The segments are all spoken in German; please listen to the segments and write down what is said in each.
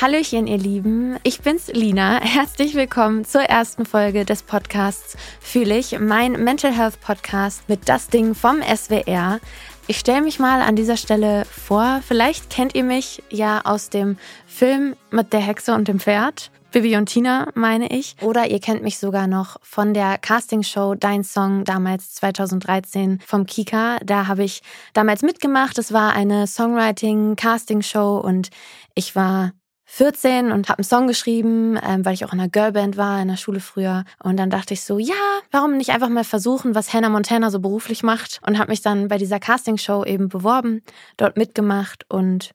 Hallöchen, ihr Lieben. Ich bin's, Lina. Herzlich willkommen zur ersten Folge des Podcasts Fühle ich, mein Mental Health Podcast mit das Ding vom SWR. Ich stelle mich mal an dieser Stelle vor. Vielleicht kennt ihr mich ja aus dem Film mit der Hexe und dem Pferd. Bibi und Tina, meine ich. Oder ihr kennt mich sogar noch von der Castingshow Dein Song damals 2013 vom Kika. Da habe ich damals mitgemacht. Es war eine Songwriting-Castingshow und ich war 14 und habe einen Song geschrieben, ähm, weil ich auch in einer Girlband war in der Schule früher. Und dann dachte ich so, ja, warum nicht einfach mal versuchen, was Hannah Montana so beruflich macht? Und habe mich dann bei dieser Castingshow eben beworben, dort mitgemacht und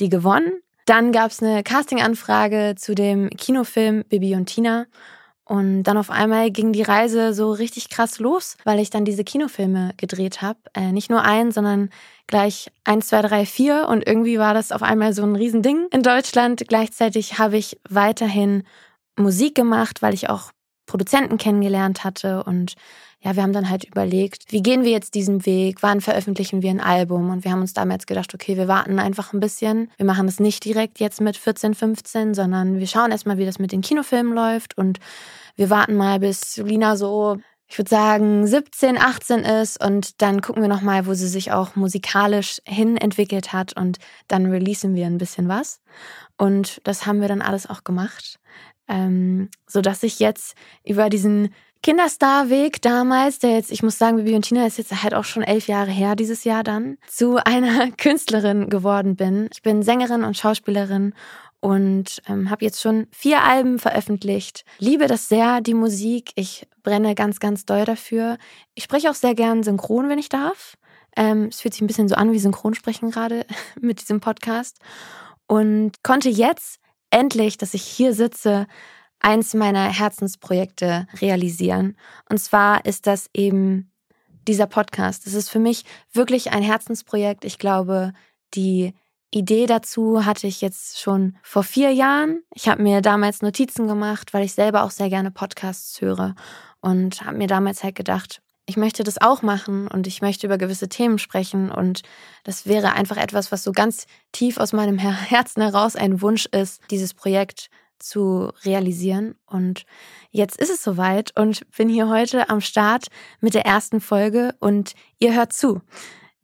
die gewonnen. Dann gab es eine Castinganfrage zu dem Kinofilm Bibi und Tina. Und dann auf einmal ging die Reise so richtig krass los, weil ich dann diese Kinofilme gedreht habe. Äh, nicht nur einen, sondern gleich eins, zwei, drei, vier. Und irgendwie war das auf einmal so ein Riesending in Deutschland. Gleichzeitig habe ich weiterhin Musik gemacht, weil ich auch Produzenten kennengelernt hatte und ja, wir haben dann halt überlegt, wie gehen wir jetzt diesen Weg? Wann veröffentlichen wir ein Album? Und wir haben uns damals gedacht, okay, wir warten einfach ein bisschen. Wir machen das nicht direkt jetzt mit 14, 15, sondern wir schauen erstmal, wie das mit den Kinofilmen läuft und wir warten mal, bis Lina so, ich würde sagen, 17, 18 ist und dann gucken wir nochmal, wo sie sich auch musikalisch hin entwickelt hat und dann releasen wir ein bisschen was. Und das haben wir dann alles auch gemacht, ähm, sodass ich jetzt über diesen Kinderstar-Weg damals, der jetzt, ich muss sagen, Bibi und Tina ist jetzt halt auch schon elf Jahre her dieses Jahr dann, zu einer Künstlerin geworden bin. Ich bin Sängerin und Schauspielerin und ähm, habe jetzt schon vier Alben veröffentlicht. Liebe das sehr, die Musik. Ich brenne ganz, ganz doll dafür. Ich spreche auch sehr gern synchron, wenn ich darf. Ähm, es fühlt sich ein bisschen so an wie Synchronsprechen gerade mit diesem Podcast. Und konnte jetzt endlich, dass ich hier sitze, eins meiner Herzensprojekte realisieren. Und zwar ist das eben dieser Podcast. Das ist für mich wirklich ein Herzensprojekt. Ich glaube, die Idee dazu hatte ich jetzt schon vor vier Jahren. Ich habe mir damals Notizen gemacht, weil ich selber auch sehr gerne Podcasts höre und habe mir damals halt gedacht, ich möchte das auch machen und ich möchte über gewisse Themen sprechen und das wäre einfach etwas, was so ganz tief aus meinem Herzen heraus ein Wunsch ist, dieses Projekt zu realisieren. Und jetzt ist es soweit und bin hier heute am Start mit der ersten Folge und ihr hört zu.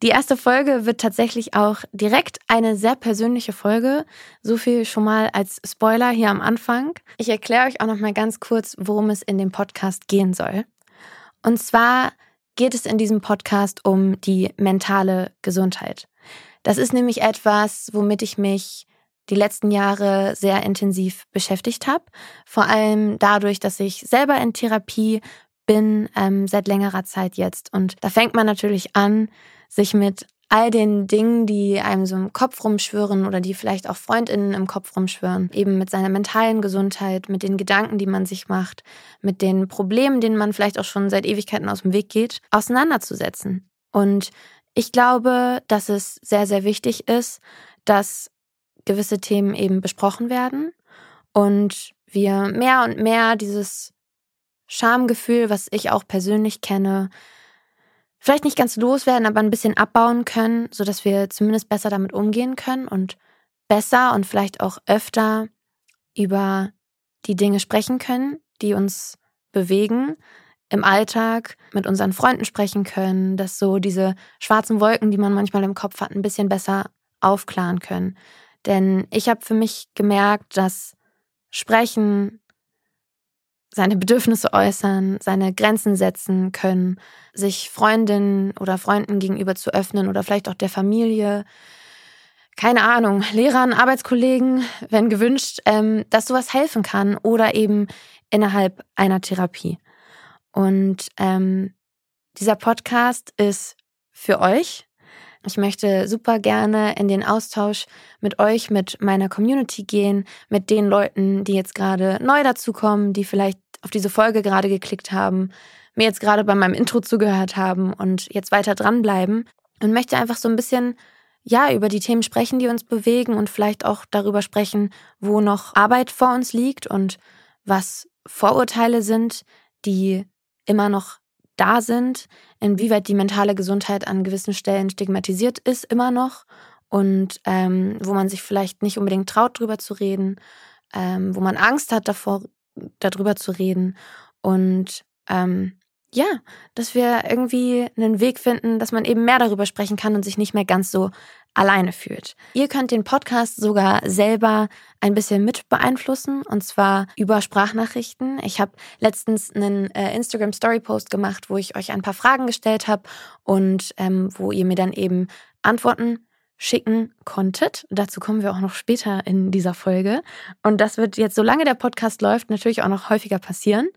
Die erste Folge wird tatsächlich auch direkt eine sehr persönliche Folge. So viel schon mal als Spoiler hier am Anfang. Ich erkläre euch auch noch mal ganz kurz, worum es in dem Podcast gehen soll. Und zwar geht es in diesem Podcast um die mentale Gesundheit. Das ist nämlich etwas, womit ich mich die letzten Jahre sehr intensiv beschäftigt habe. Vor allem dadurch, dass ich selber in Therapie bin, ähm, seit längerer Zeit jetzt. Und da fängt man natürlich an, sich mit all den Dingen, die einem so im Kopf rumschwören oder die vielleicht auch Freundinnen im Kopf rumschwören, eben mit seiner mentalen Gesundheit, mit den Gedanken, die man sich macht, mit den Problemen, denen man vielleicht auch schon seit Ewigkeiten aus dem Weg geht, auseinanderzusetzen. Und ich glaube, dass es sehr, sehr wichtig ist, dass gewisse Themen eben besprochen werden und wir mehr und mehr dieses Schamgefühl, was ich auch persönlich kenne, vielleicht nicht ganz loswerden, aber ein bisschen abbauen können, sodass wir zumindest besser damit umgehen können und besser und vielleicht auch öfter über die Dinge sprechen können, die uns bewegen, im Alltag mit unseren Freunden sprechen können, dass so diese schwarzen Wolken, die man manchmal im Kopf hat, ein bisschen besser aufklaren können. Denn ich habe für mich gemerkt, dass Sprechen, seine Bedürfnisse äußern, seine Grenzen setzen können, sich Freundinnen oder Freunden gegenüber zu öffnen oder vielleicht auch der Familie, keine Ahnung, Lehrern, Arbeitskollegen, wenn gewünscht, ähm, dass sowas helfen kann oder eben innerhalb einer Therapie. Und ähm, dieser Podcast ist für euch, ich möchte super gerne in den Austausch mit euch, mit meiner Community gehen, mit den Leuten, die jetzt gerade neu dazukommen, die vielleicht auf diese Folge gerade geklickt haben, mir jetzt gerade bei meinem Intro zugehört haben und jetzt weiter dranbleiben und möchte einfach so ein bisschen ja, über die Themen sprechen, die uns bewegen und vielleicht auch darüber sprechen, wo noch Arbeit vor uns liegt und was Vorurteile sind, die immer noch da sind, inwieweit die mentale Gesundheit an gewissen Stellen stigmatisiert ist immer noch und ähm, wo man sich vielleicht nicht unbedingt traut, drüber zu reden, ähm, wo man Angst hat davor, darüber zu reden. Und ähm, ja, dass wir irgendwie einen Weg finden, dass man eben mehr darüber sprechen kann und sich nicht mehr ganz so alleine fühlt. Ihr könnt den Podcast sogar selber ein bisschen mit beeinflussen und zwar über Sprachnachrichten. Ich habe letztens einen äh, Instagram Story Post gemacht, wo ich euch ein paar Fragen gestellt habe und ähm, wo ihr mir dann eben Antworten schicken konntet. Dazu kommen wir auch noch später in dieser Folge. Und das wird jetzt, solange der Podcast läuft, natürlich auch noch häufiger passieren.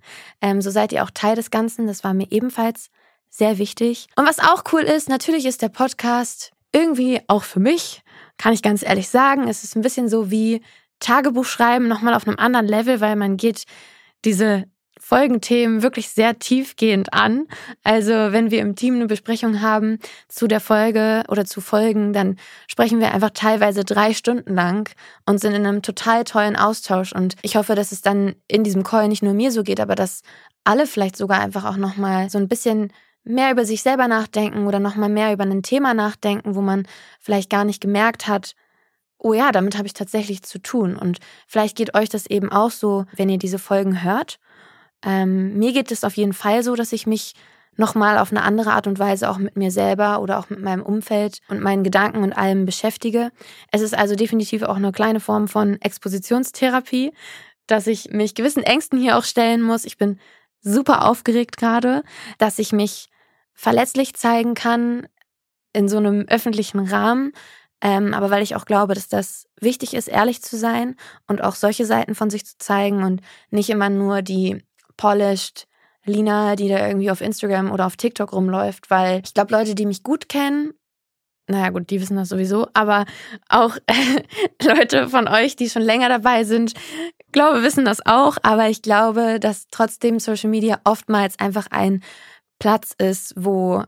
Ähm, so seid ihr auch Teil des Ganzen. Das war mir ebenfalls sehr wichtig. Und was auch cool ist, natürlich ist der Podcast irgendwie auch für mich, kann ich ganz ehrlich sagen, es ist ein bisschen so wie Tagebuch schreiben, nochmal auf einem anderen Level, weil man geht diese Folgenthemen wirklich sehr tiefgehend an. Also wenn wir im Team eine Besprechung haben zu der Folge oder zu Folgen, dann sprechen wir einfach teilweise drei Stunden lang und sind in einem total tollen Austausch. Und ich hoffe, dass es dann in diesem Call nicht nur mir so geht, aber dass alle vielleicht sogar einfach auch nochmal so ein bisschen mehr über sich selber nachdenken oder nochmal mehr über ein Thema nachdenken, wo man vielleicht gar nicht gemerkt hat, oh ja, damit habe ich tatsächlich zu tun. Und vielleicht geht euch das eben auch so, wenn ihr diese Folgen hört. Ähm, mir geht es auf jeden Fall so, dass ich mich nochmal auf eine andere Art und Weise auch mit mir selber oder auch mit meinem Umfeld und meinen Gedanken und allem beschäftige. Es ist also definitiv auch eine kleine Form von Expositionstherapie, dass ich mich gewissen Ängsten hier auch stellen muss. Ich bin super aufgeregt gerade, dass ich mich verletzlich zeigen kann in so einem öffentlichen Rahmen. Ähm, aber weil ich auch glaube, dass das wichtig ist, ehrlich zu sein und auch solche Seiten von sich zu zeigen und nicht immer nur die polished Lina, die da irgendwie auf Instagram oder auf TikTok rumläuft, weil ich glaube, Leute, die mich gut kennen, naja gut, die wissen das sowieso, aber auch Leute von euch, die schon länger dabei sind, glaube, wissen das auch, aber ich glaube, dass trotzdem Social Media oftmals einfach ein Platz ist, wo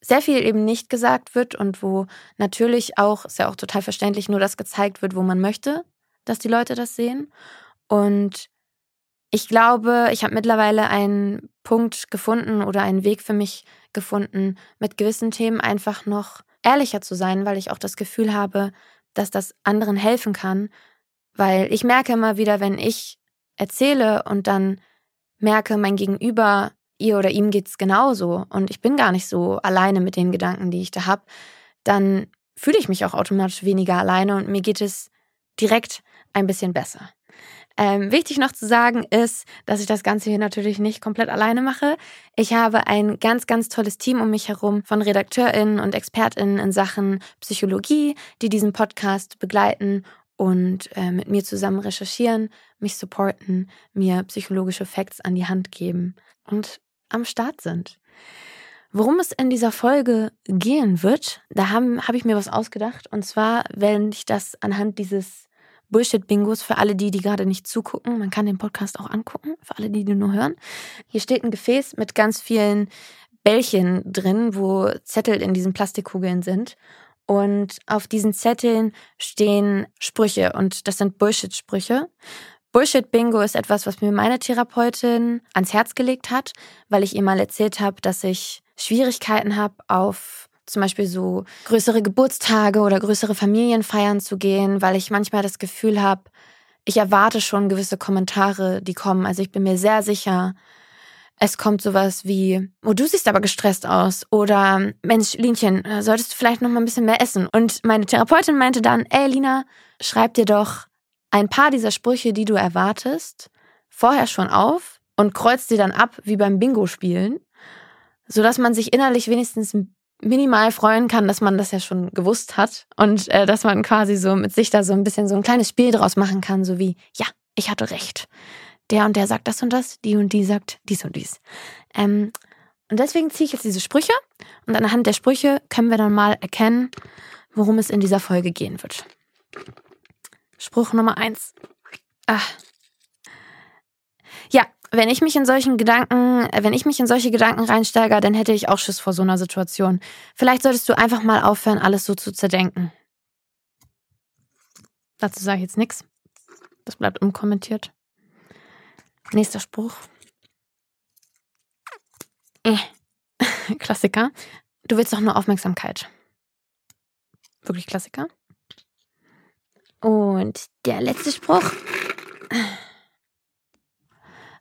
sehr viel eben nicht gesagt wird und wo natürlich auch, ist ja auch total verständlich, nur das gezeigt wird, wo man möchte, dass die Leute das sehen. Und ich glaube, ich habe mittlerweile einen Punkt gefunden oder einen Weg für mich gefunden, mit gewissen Themen einfach noch ehrlicher zu sein, weil ich auch das Gefühl habe, dass das anderen helfen kann. Weil ich merke immer wieder, wenn ich erzähle und dann merke, mein Gegenüber, ihr oder ihm geht's genauso und ich bin gar nicht so alleine mit den Gedanken, die ich da habe, dann fühle ich mich auch automatisch weniger alleine und mir geht es direkt ein bisschen besser. Ähm, wichtig noch zu sagen ist, dass ich das Ganze hier natürlich nicht komplett alleine mache. Ich habe ein ganz, ganz tolles Team um mich herum von RedakteurInnen und ExpertInnen in Sachen Psychologie, die diesen Podcast begleiten und äh, mit mir zusammen recherchieren, mich supporten, mir psychologische Facts an die Hand geben und am Start sind. Worum es in dieser Folge gehen wird, da habe hab ich mir was ausgedacht. Und zwar werde ich das anhand dieses Bullshit-Bingos für alle die, die gerade nicht zugucken. Man kann den Podcast auch angucken, für alle die, die nur hören. Hier steht ein Gefäß mit ganz vielen Bällchen drin, wo Zettel in diesen Plastikkugeln sind. Und auf diesen Zetteln stehen Sprüche und das sind Bullshit-Sprüche. Bullshit-Bingo ist etwas, was mir meine Therapeutin ans Herz gelegt hat, weil ich ihr mal erzählt habe, dass ich Schwierigkeiten habe, auf zum Beispiel so größere Geburtstage oder größere Familienfeiern zu gehen, weil ich manchmal das Gefühl habe, ich erwarte schon gewisse Kommentare, die kommen. Also ich bin mir sehr sicher, es kommt sowas wie, oh, du siehst aber gestresst aus oder Mensch, Linchen, äh, solltest du vielleicht noch mal ein bisschen mehr essen? Und meine Therapeutin meinte dann, ey Lina, schreib dir doch ein paar dieser Sprüche, die du erwartest, vorher schon auf und kreuzt sie dann ab wie beim Bingo spielen, sodass man sich innerlich wenigstens minimal freuen kann, dass man das ja schon gewusst hat und äh, dass man quasi so mit sich da so ein bisschen so ein kleines Spiel draus machen kann, so wie, ja, ich hatte recht. Der und der sagt das und das, die und die sagt dies und dies. Ähm, und deswegen ziehe ich jetzt diese Sprüche und anhand der Sprüche können wir dann mal erkennen, worum es in dieser Folge gehen wird. Spruch Nummer eins. Ah. Ja, wenn ich mich in solchen Gedanken, wenn ich mich in solche Gedanken reinsteige, dann hätte ich auch Schiss vor so einer Situation. Vielleicht solltest du einfach mal aufhören, alles so zu zerdenken. Dazu sage ich jetzt nichts. Das bleibt unkommentiert. Nächster Spruch. Äh. Klassiker. Du willst doch nur Aufmerksamkeit. Wirklich Klassiker. Und der letzte Spruch.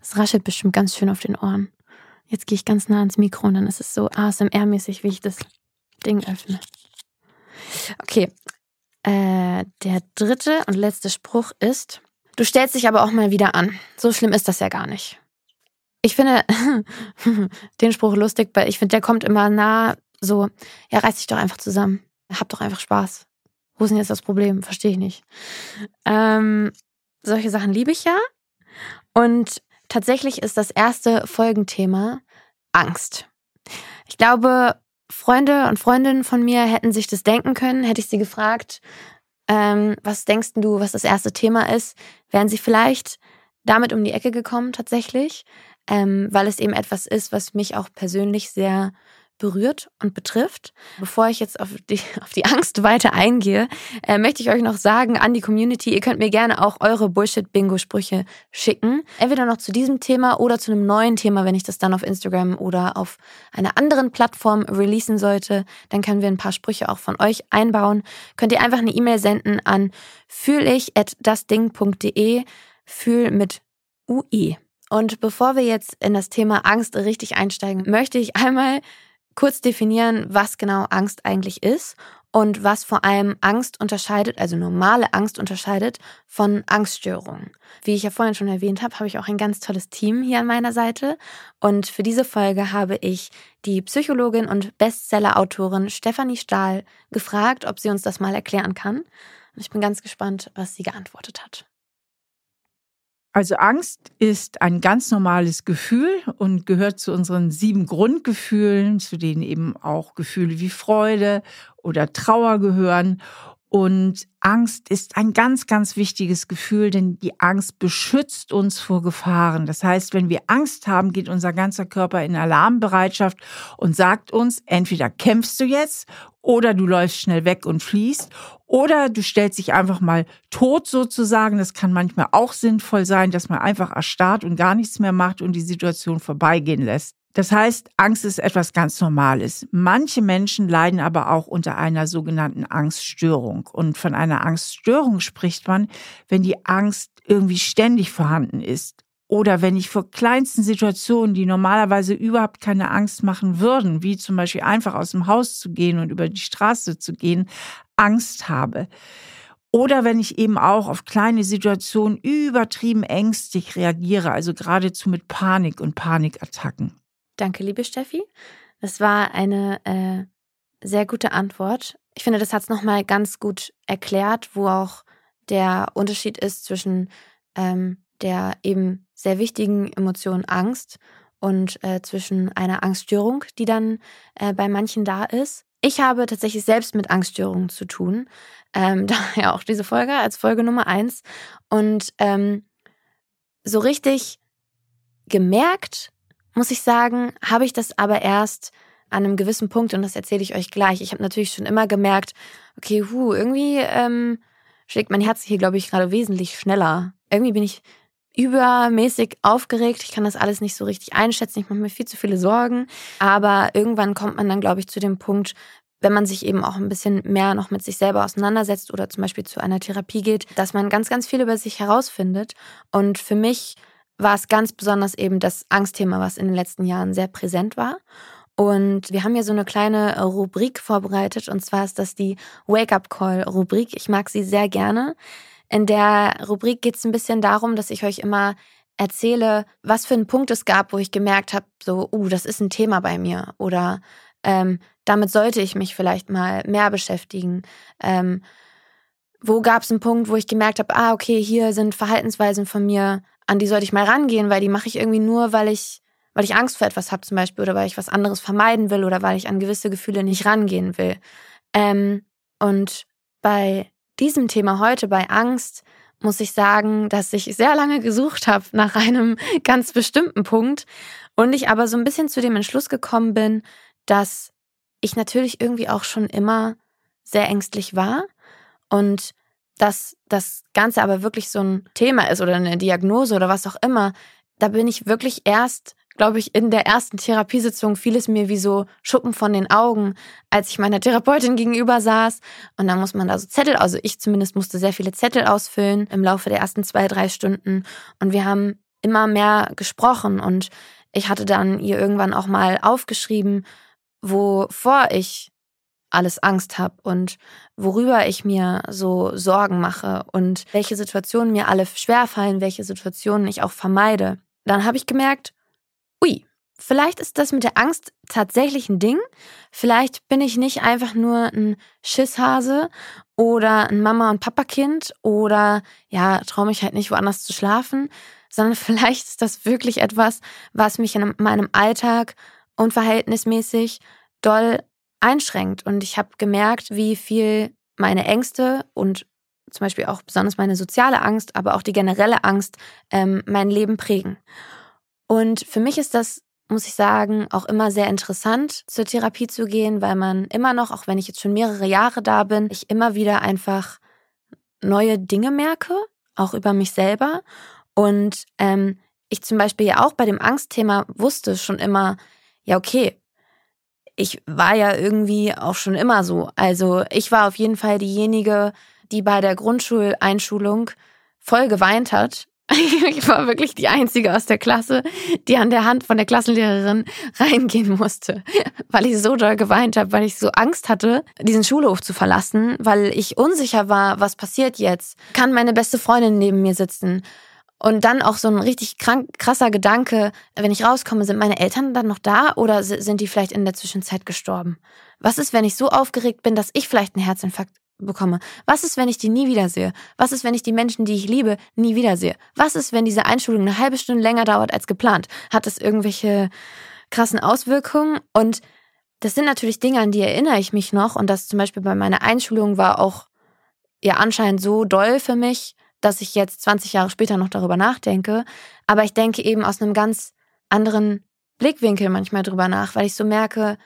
Es raschelt bestimmt ganz schön auf den Ohren. Jetzt gehe ich ganz nah ans Mikro und dann ist es so ASMR-mäßig, wie ich das Ding öffne. Okay. Äh, der dritte und letzte Spruch ist, du stellst dich aber auch mal wieder an. So schlimm ist das ja gar nicht. Ich finde den Spruch lustig, weil ich finde, der kommt immer nah so, ja, reiß dich doch einfach zusammen. Hab doch einfach Spaß. Wo ist denn jetzt das Problem? Verstehe ich nicht. Ähm, solche Sachen liebe ich ja. Und tatsächlich ist das erste Folgenthema Angst. Ich glaube, Freunde und Freundinnen von mir hätten sich das denken können, hätte ich sie gefragt, ähm, was denkst du, was das erste Thema ist, wären sie vielleicht damit um die Ecke gekommen tatsächlich, ähm, weil es eben etwas ist, was mich auch persönlich sehr berührt und betrifft. Bevor ich jetzt auf die, auf die Angst weiter eingehe, äh, möchte ich euch noch sagen an die Community, ihr könnt mir gerne auch eure Bullshit-Bingo-Sprüche schicken. Entweder noch zu diesem Thema oder zu einem neuen Thema, wenn ich das dann auf Instagram oder auf einer anderen Plattform releasen sollte. Dann können wir ein paar Sprüche auch von euch einbauen. Könnt ihr einfach eine E-Mail senden an fühlich.dasding.de, fühl mit UE. Und bevor wir jetzt in das Thema Angst richtig einsteigen, möchte ich einmal kurz definieren, was genau Angst eigentlich ist und was vor allem Angst unterscheidet, also normale Angst unterscheidet von Angststörungen. Wie ich ja vorhin schon erwähnt habe, habe ich auch ein ganz tolles Team hier an meiner Seite und für diese Folge habe ich die Psychologin und Bestseller-Autorin Stefanie Stahl gefragt, ob sie uns das mal erklären kann. Und ich bin ganz gespannt, was sie geantwortet hat. Also Angst ist ein ganz normales Gefühl und gehört zu unseren sieben Grundgefühlen, zu denen eben auch Gefühle wie Freude oder Trauer gehören. Und Angst ist ein ganz, ganz wichtiges Gefühl, denn die Angst beschützt uns vor Gefahren. Das heißt, wenn wir Angst haben, geht unser ganzer Körper in Alarmbereitschaft und sagt uns, entweder kämpfst du jetzt oder du läufst schnell weg und fliehst oder du stellst dich einfach mal tot sozusagen. Das kann manchmal auch sinnvoll sein, dass man einfach erstarrt und gar nichts mehr macht und die Situation vorbeigehen lässt. Das heißt, Angst ist etwas ganz Normales. Manche Menschen leiden aber auch unter einer sogenannten Angststörung. Und von einer Angststörung spricht man, wenn die Angst irgendwie ständig vorhanden ist. Oder wenn ich vor kleinsten Situationen, die normalerweise überhaupt keine Angst machen würden, wie zum Beispiel einfach aus dem Haus zu gehen und über die Straße zu gehen, Angst habe. Oder wenn ich eben auch auf kleine Situationen übertrieben ängstlich reagiere, also geradezu mit Panik und Panikattacken. Danke, liebe Steffi. Das war eine äh, sehr gute Antwort. Ich finde, das hat es nochmal ganz gut erklärt, wo auch der Unterschied ist zwischen ähm, der eben sehr wichtigen Emotion Angst und äh, zwischen einer Angststörung, die dann äh, bei manchen da ist. Ich habe tatsächlich selbst mit Angststörungen zu tun. Ähm, daher auch diese Folge als Folge Nummer eins. Und ähm, so richtig gemerkt muss ich sagen, habe ich das aber erst an einem gewissen Punkt und das erzähle ich euch gleich. Ich habe natürlich schon immer gemerkt, okay, hu, irgendwie ähm, schlägt mein Herz hier, glaube ich, gerade wesentlich schneller. Irgendwie bin ich übermäßig aufgeregt. Ich kann das alles nicht so richtig einschätzen. Ich mache mir viel zu viele Sorgen. Aber irgendwann kommt man dann, glaube ich, zu dem Punkt, wenn man sich eben auch ein bisschen mehr noch mit sich selber auseinandersetzt oder zum Beispiel zu einer Therapie geht, dass man ganz, ganz viel über sich herausfindet. Und für mich war es ganz besonders eben das Angstthema, was in den letzten Jahren sehr präsent war. Und wir haben hier so eine kleine Rubrik vorbereitet, und zwar ist das die Wake-up-Call-Rubrik. Ich mag sie sehr gerne. In der Rubrik geht es ein bisschen darum, dass ich euch immer erzähle, was für einen Punkt es gab, wo ich gemerkt habe, so, uh, das ist ein Thema bei mir oder ähm, damit sollte ich mich vielleicht mal mehr beschäftigen. Ähm, wo gab es einen Punkt, wo ich gemerkt habe, ah, okay, hier sind Verhaltensweisen von mir, an die sollte ich mal rangehen, weil die mache ich irgendwie nur, weil ich, weil ich Angst vor etwas habe zum Beispiel oder weil ich was anderes vermeiden will oder weil ich an gewisse Gefühle nicht rangehen will. Ähm, und bei diesem Thema heute, bei Angst, muss ich sagen, dass ich sehr lange gesucht habe nach einem ganz bestimmten Punkt und ich aber so ein bisschen zu dem Entschluss gekommen bin, dass ich natürlich irgendwie auch schon immer sehr ängstlich war und dass das Ganze aber wirklich so ein Thema ist oder eine Diagnose oder was auch immer, da bin ich wirklich erst, glaube ich, in der ersten Therapiesitzung fiel es mir wie so Schuppen von den Augen, als ich meiner Therapeutin gegenüber saß. Und dann muss man da so Zettel, also ich zumindest musste sehr viele Zettel ausfüllen im Laufe der ersten zwei, drei Stunden. Und wir haben immer mehr gesprochen und ich hatte dann ihr irgendwann auch mal aufgeschrieben, wovor ich alles Angst habe und worüber ich mir so Sorgen mache und welche Situationen mir alle schwerfallen, welche Situationen ich auch vermeide. Dann habe ich gemerkt, ui, vielleicht ist das mit der Angst tatsächlich ein Ding. Vielleicht bin ich nicht einfach nur ein Schisshase oder ein Mama- und Papakind oder ja, traue mich halt nicht woanders zu schlafen, sondern vielleicht ist das wirklich etwas, was mich in meinem Alltag unverhältnismäßig doll einschränkt. Und ich habe gemerkt, wie viel meine Ängste und zum Beispiel auch besonders meine soziale Angst, aber auch die generelle Angst ähm, mein Leben prägen. Und für mich ist das, muss ich sagen, auch immer sehr interessant, zur Therapie zu gehen, weil man immer noch, auch wenn ich jetzt schon mehrere Jahre da bin, ich immer wieder einfach neue Dinge merke, auch über mich selber. Und ähm, ich zum Beispiel ja auch bei dem Angstthema wusste schon immer, ja, okay, ich war ja irgendwie auch schon immer so. Also ich war auf jeden Fall diejenige, die bei der Grundschuleinschulung voll geweint hat. Ich war wirklich die Einzige aus der Klasse, die an der Hand von der Klassenlehrerin reingehen musste, weil ich so doll geweint habe, weil ich so Angst hatte, diesen Schulhof zu verlassen, weil ich unsicher war, was passiert jetzt? Kann meine beste Freundin neben mir sitzen? Und dann auch so ein richtig krank, krasser Gedanke, wenn ich rauskomme, sind meine Eltern dann noch da oder sind die vielleicht in der Zwischenzeit gestorben? Was ist, wenn ich so aufgeregt bin, dass ich vielleicht einen Herzinfarkt bekomme? Was ist, wenn ich die nie wiedersehe? Was ist, wenn ich die Menschen, die ich liebe, nie wiedersehe? Was ist, wenn diese Einschulung eine halbe Stunde länger dauert als geplant? Hat das irgendwelche krassen Auswirkungen? Und das sind natürlich Dinge, an die erinnere ich mich noch. Und das zum Beispiel bei meiner Einschulung war auch ja anscheinend so doll für mich, dass ich jetzt 20 Jahre später noch darüber nachdenke. Aber ich denke eben aus einem ganz anderen Blickwinkel manchmal drüber nach, weil ich so merke,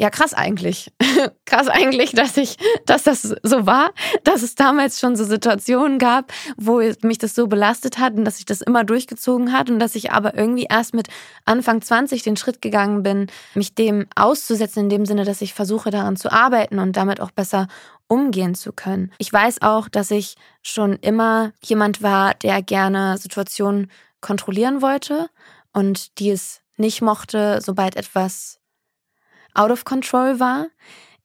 ja, krass eigentlich. krass eigentlich, dass ich, dass das so war, dass es damals schon so Situationen gab, wo mich das so belastet hat und dass ich das immer durchgezogen hat und dass ich aber irgendwie erst mit Anfang 20 den Schritt gegangen bin, mich dem auszusetzen, in dem Sinne, dass ich versuche daran zu arbeiten und damit auch besser umgehen zu können. Ich weiß auch, dass ich schon immer jemand war, der gerne Situationen kontrollieren wollte und die es nicht mochte, sobald etwas out of control war.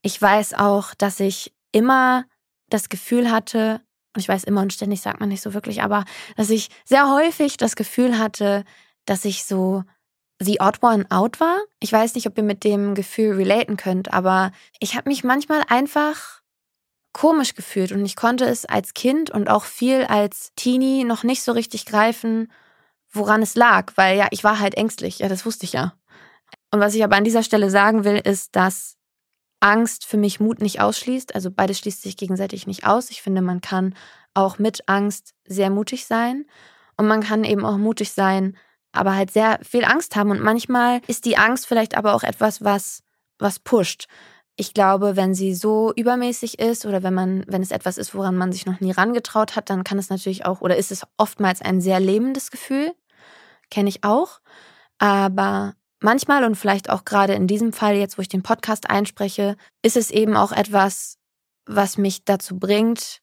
Ich weiß auch, dass ich immer das Gefühl hatte, und ich weiß immer und ständig sagt man nicht so wirklich, aber dass ich sehr häufig das Gefühl hatte, dass ich so the odd one out war. Ich weiß nicht, ob ihr mit dem Gefühl relaten könnt, aber ich habe mich manchmal einfach komisch gefühlt und ich konnte es als Kind und auch viel als Teenie noch nicht so richtig greifen, woran es lag, weil ja, ich war halt ängstlich, ja, das wusste ich ja. Und was ich aber an dieser Stelle sagen will, ist, dass Angst für mich Mut nicht ausschließt, also beides schließt sich gegenseitig nicht aus. Ich finde, man kann auch mit Angst sehr mutig sein und man kann eben auch mutig sein, aber halt sehr viel Angst haben und manchmal ist die Angst vielleicht aber auch etwas, was was pusht ich glaube, wenn sie so übermäßig ist oder wenn man, wenn es etwas ist, woran man sich noch nie rangetraut hat, dann kann es natürlich auch oder ist es oftmals ein sehr lebendes Gefühl. Kenne ich auch. Aber manchmal und vielleicht auch gerade in diesem Fall, jetzt wo ich den Podcast einspreche, ist es eben auch etwas, was mich dazu bringt,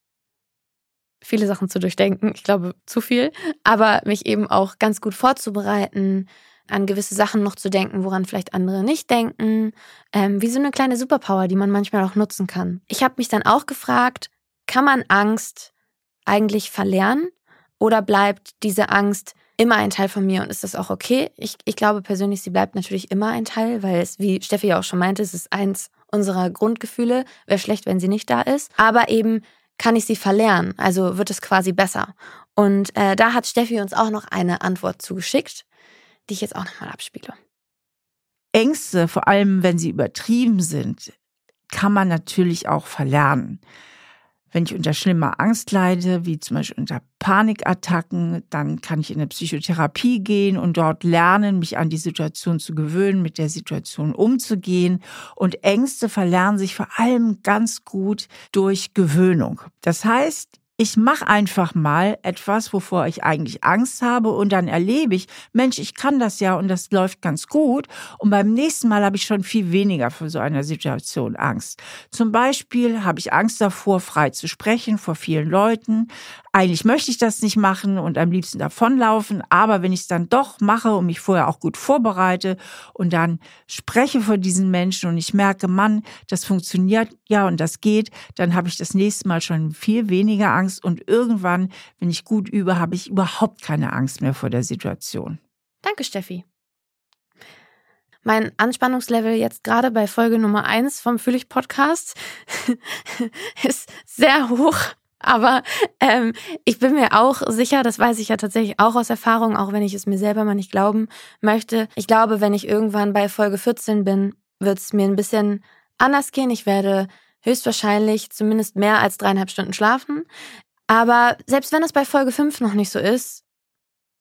viele Sachen zu durchdenken. Ich glaube, zu viel. Aber mich eben auch ganz gut vorzubereiten, an gewisse Sachen noch zu denken, woran vielleicht andere nicht denken, ähm, wie so eine kleine Superpower, die man manchmal auch nutzen kann. Ich habe mich dann auch gefragt, kann man Angst eigentlich verlernen oder bleibt diese Angst immer ein Teil von mir und ist das auch okay? Ich, ich glaube persönlich, sie bleibt natürlich immer ein Teil, weil es, wie Steffi ja auch schon meinte, es ist eins unserer Grundgefühle. Wäre schlecht, wenn sie nicht da ist. Aber eben kann ich sie verlernen, also wird es quasi besser. Und äh, da hat Steffi uns auch noch eine Antwort zugeschickt die ich jetzt auch nochmal abspiele. Ängste, vor allem wenn sie übertrieben sind, kann man natürlich auch verlernen. Wenn ich unter schlimmer Angst leide, wie zum Beispiel unter Panikattacken, dann kann ich in eine Psychotherapie gehen und dort lernen, mich an die Situation zu gewöhnen, mit der Situation umzugehen. Und Ängste verlernen sich vor allem ganz gut durch Gewöhnung. Das heißt, ich mache einfach mal etwas, wovor ich eigentlich Angst habe und dann erlebe ich, Mensch, ich kann das ja und das läuft ganz gut und beim nächsten Mal habe ich schon viel weniger vor so einer Situation Angst. Zum Beispiel habe ich Angst davor, frei zu sprechen vor vielen Leuten. Eigentlich möchte ich das nicht machen und am liebsten davonlaufen, aber wenn ich es dann doch mache und mich vorher auch gut vorbereite und dann spreche vor diesen Menschen und ich merke, Mann, das funktioniert ja und das geht, dann habe ich das nächste Mal schon viel weniger Angst und irgendwann, wenn ich gut übe, habe ich überhaupt keine Angst mehr vor der Situation. Danke, Steffi. Mein Anspannungslevel jetzt gerade bei Folge Nummer 1 vom Fühlig Podcast ist sehr hoch. Aber ähm, ich bin mir auch sicher, das weiß ich ja tatsächlich auch aus Erfahrung, auch wenn ich es mir selber mal nicht glauben möchte. Ich glaube, wenn ich irgendwann bei Folge 14 bin, wird es mir ein bisschen anders gehen. Ich werde höchstwahrscheinlich zumindest mehr als dreieinhalb Stunden schlafen. Aber selbst wenn es bei Folge 5 noch nicht so ist,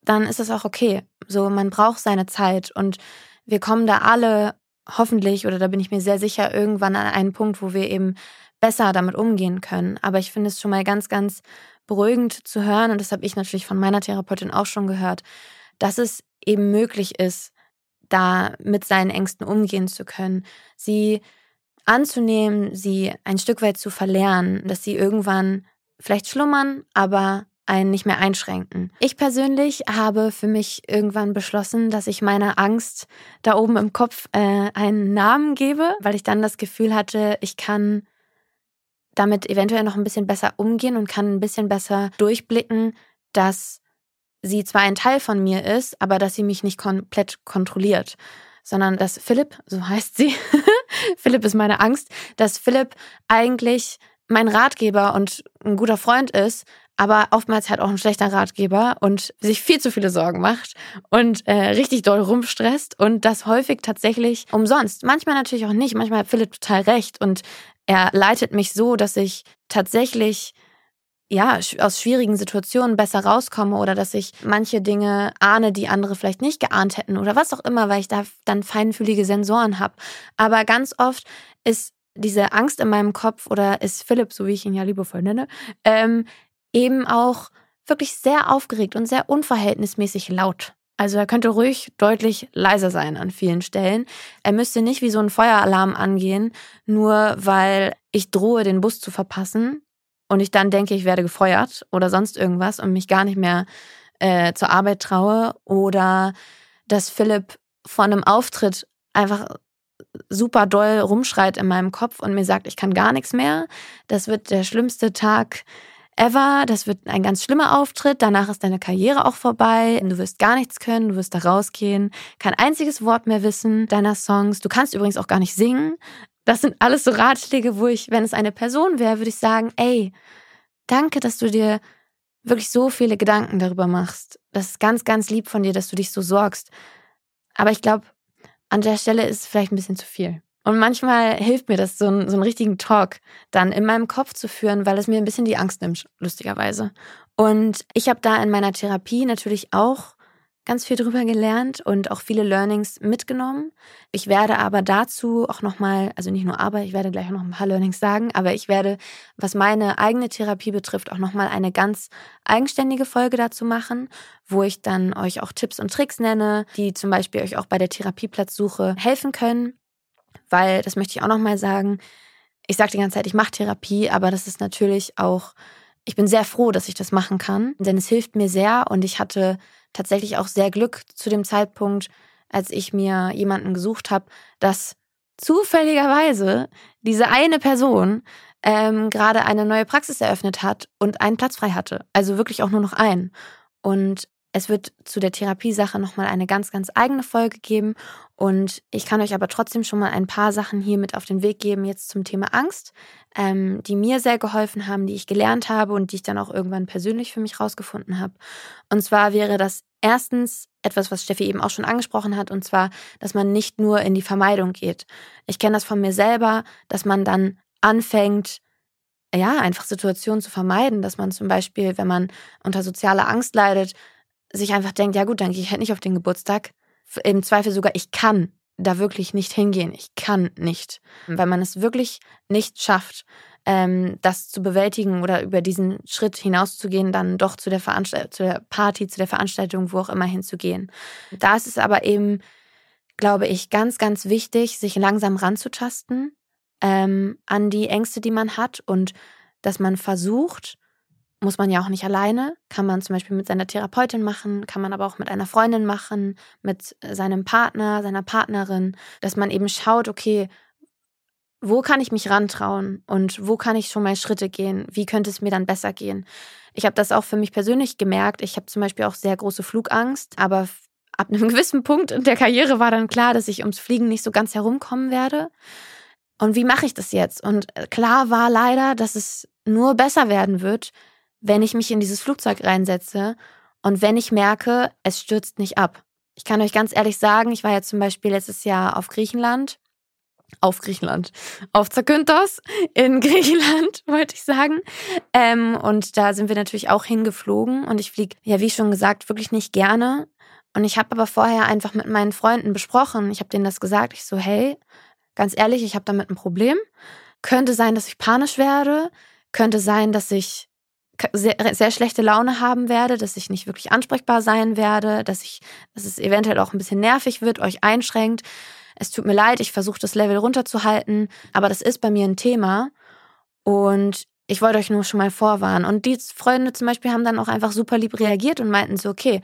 dann ist es auch okay. So, man braucht seine Zeit und wir kommen da alle hoffentlich, oder da bin ich mir sehr sicher, irgendwann an einen Punkt, wo wir eben besser damit umgehen können. Aber ich finde es schon mal ganz, ganz beruhigend zu hören, und das habe ich natürlich von meiner Therapeutin auch schon gehört, dass es eben möglich ist, da mit seinen Ängsten umgehen zu können. Sie anzunehmen, sie ein Stück weit zu verlernen, dass sie irgendwann vielleicht schlummern, aber einen nicht mehr einschränken. Ich persönlich habe für mich irgendwann beschlossen, dass ich meiner Angst da oben im Kopf äh, einen Namen gebe, weil ich dann das Gefühl hatte, ich kann damit eventuell noch ein bisschen besser umgehen und kann ein bisschen besser durchblicken, dass sie zwar ein Teil von mir ist, aber dass sie mich nicht komplett kontrolliert sondern dass Philipp, so heißt sie, Philipp ist meine Angst, dass Philipp eigentlich mein Ratgeber und ein guter Freund ist, aber oftmals halt auch ein schlechter Ratgeber und sich viel zu viele Sorgen macht und äh, richtig doll rumstresst und das häufig tatsächlich umsonst. Manchmal natürlich auch nicht, manchmal hat Philipp total recht und er leitet mich so, dass ich tatsächlich ja, aus schwierigen Situationen besser rauskomme oder dass ich manche Dinge ahne, die andere vielleicht nicht geahnt hätten oder was auch immer, weil ich da dann feinfühlige Sensoren habe. Aber ganz oft ist diese Angst in meinem Kopf oder ist Philipp, so wie ich ihn ja liebevoll nenne, ähm, eben auch wirklich sehr aufgeregt und sehr unverhältnismäßig laut. Also er könnte ruhig deutlich leiser sein an vielen Stellen. Er müsste nicht wie so ein Feueralarm angehen, nur weil ich drohe, den Bus zu verpassen und ich dann denke, ich werde gefeuert oder sonst irgendwas und mich gar nicht mehr äh, zur Arbeit traue oder dass Philipp vor einem Auftritt einfach super doll rumschreit in meinem Kopf und mir sagt, ich kann gar nichts mehr. Das wird der schlimmste Tag ever. Das wird ein ganz schlimmer Auftritt. Danach ist deine Karriere auch vorbei. Du wirst gar nichts können. Du wirst da rausgehen. Kein einziges Wort mehr wissen deiner Songs. Du kannst übrigens auch gar nicht singen. Das sind alles so Ratschläge, wo ich, wenn es eine Person wäre, würde ich sagen, ey, danke, dass du dir wirklich so viele Gedanken darüber machst. Das ist ganz, ganz lieb von dir, dass du dich so sorgst. Aber ich glaube, an der Stelle ist es vielleicht ein bisschen zu viel. Und manchmal hilft mir das, so einen, so einen richtigen Talk dann in meinem Kopf zu führen, weil es mir ein bisschen die Angst nimmt, lustigerweise. Und ich habe da in meiner Therapie natürlich auch ganz viel drüber gelernt und auch viele Learnings mitgenommen. Ich werde aber dazu auch nochmal, also nicht nur aber, ich werde gleich noch ein paar Learnings sagen, aber ich werde, was meine eigene Therapie betrifft, auch nochmal eine ganz eigenständige Folge dazu machen, wo ich dann euch auch Tipps und Tricks nenne, die zum Beispiel euch auch bei der Therapieplatzsuche helfen können. Weil, das möchte ich auch nochmal sagen, ich sage die ganze Zeit, ich mache Therapie, aber das ist natürlich auch, ich bin sehr froh, dass ich das machen kann, denn es hilft mir sehr und ich hatte tatsächlich auch sehr Glück zu dem Zeitpunkt, als ich mir jemanden gesucht habe, dass zufälligerweise diese eine Person ähm, gerade eine neue Praxis eröffnet hat und einen Platz frei hatte. Also wirklich auch nur noch einen. Und es wird zu der Therapiesache nochmal eine ganz, ganz eigene Folge geben. Und ich kann euch aber trotzdem schon mal ein paar Sachen hier mit auf den Weg geben, jetzt zum Thema Angst, ähm, die mir sehr geholfen haben, die ich gelernt habe und die ich dann auch irgendwann persönlich für mich rausgefunden habe. Und zwar wäre das erstens etwas, was Steffi eben auch schon angesprochen hat, und zwar, dass man nicht nur in die Vermeidung geht. Ich kenne das von mir selber, dass man dann anfängt, ja, einfach Situationen zu vermeiden, dass man zum Beispiel, wenn man unter sozialer Angst leidet, sich einfach denkt, ja gut, dann gehe ich halt nicht auf den Geburtstag. Im Zweifel sogar, ich kann da wirklich nicht hingehen. Ich kann nicht. Weil man es wirklich nicht schafft, ähm, das zu bewältigen oder über diesen Schritt hinauszugehen, dann doch zu der, Veranstalt zu der Party, zu der Veranstaltung, wo auch immer hinzugehen. Da ist es aber eben, glaube ich, ganz, ganz wichtig, sich langsam ranzutasten ähm, an die Ängste, die man hat und dass man versucht, muss man ja auch nicht alleine, kann man zum Beispiel mit seiner Therapeutin machen, kann man aber auch mit einer Freundin machen, mit seinem Partner, seiner Partnerin, dass man eben schaut, okay, wo kann ich mich rantrauen und wo kann ich schon mal Schritte gehen? Wie könnte es mir dann besser gehen? Ich habe das auch für mich persönlich gemerkt. Ich habe zum Beispiel auch sehr große Flugangst, aber ab einem gewissen Punkt in der Karriere war dann klar, dass ich ums Fliegen nicht so ganz herumkommen werde. Und wie mache ich das jetzt? Und äh, klar war leider, dass es nur besser werden wird, wenn ich mich in dieses Flugzeug reinsetze und wenn ich merke, es stürzt nicht ab. Ich kann euch ganz ehrlich sagen, ich war ja zum Beispiel letztes Jahr auf Griechenland auf Griechenland, auf Zakynthos in Griechenland, wollte ich sagen. Ähm, und da sind wir natürlich auch hingeflogen und ich fliege, ja, wie schon gesagt, wirklich nicht gerne. Und ich habe aber vorher einfach mit meinen Freunden besprochen. Ich habe denen das gesagt. Ich so, hey, ganz ehrlich, ich habe damit ein Problem. Könnte sein, dass ich panisch werde. Könnte sein, dass ich sehr, sehr schlechte Laune haben werde, dass ich nicht wirklich ansprechbar sein werde, dass ich, dass es eventuell auch ein bisschen nervig wird, euch einschränkt es tut mir leid, ich versuche das Level runterzuhalten, aber das ist bei mir ein Thema und ich wollte euch nur schon mal vorwarnen. Und die Freunde zum Beispiel haben dann auch einfach super lieb reagiert und meinten so, okay,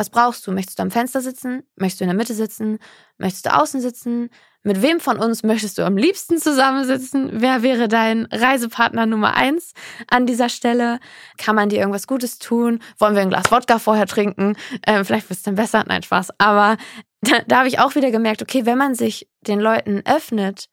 was brauchst du? Möchtest du am Fenster sitzen? Möchtest du in der Mitte sitzen? Möchtest du außen sitzen? Mit wem von uns möchtest du am liebsten zusammensitzen? Wer wäre dein Reisepartner Nummer eins an dieser Stelle? Kann man dir irgendwas Gutes tun? Wollen wir ein Glas Wodka vorher trinken? Ähm, vielleicht wird es dann besser. Nein, Spaß. Aber da, da habe ich auch wieder gemerkt, okay, wenn man sich den Leuten öffnet,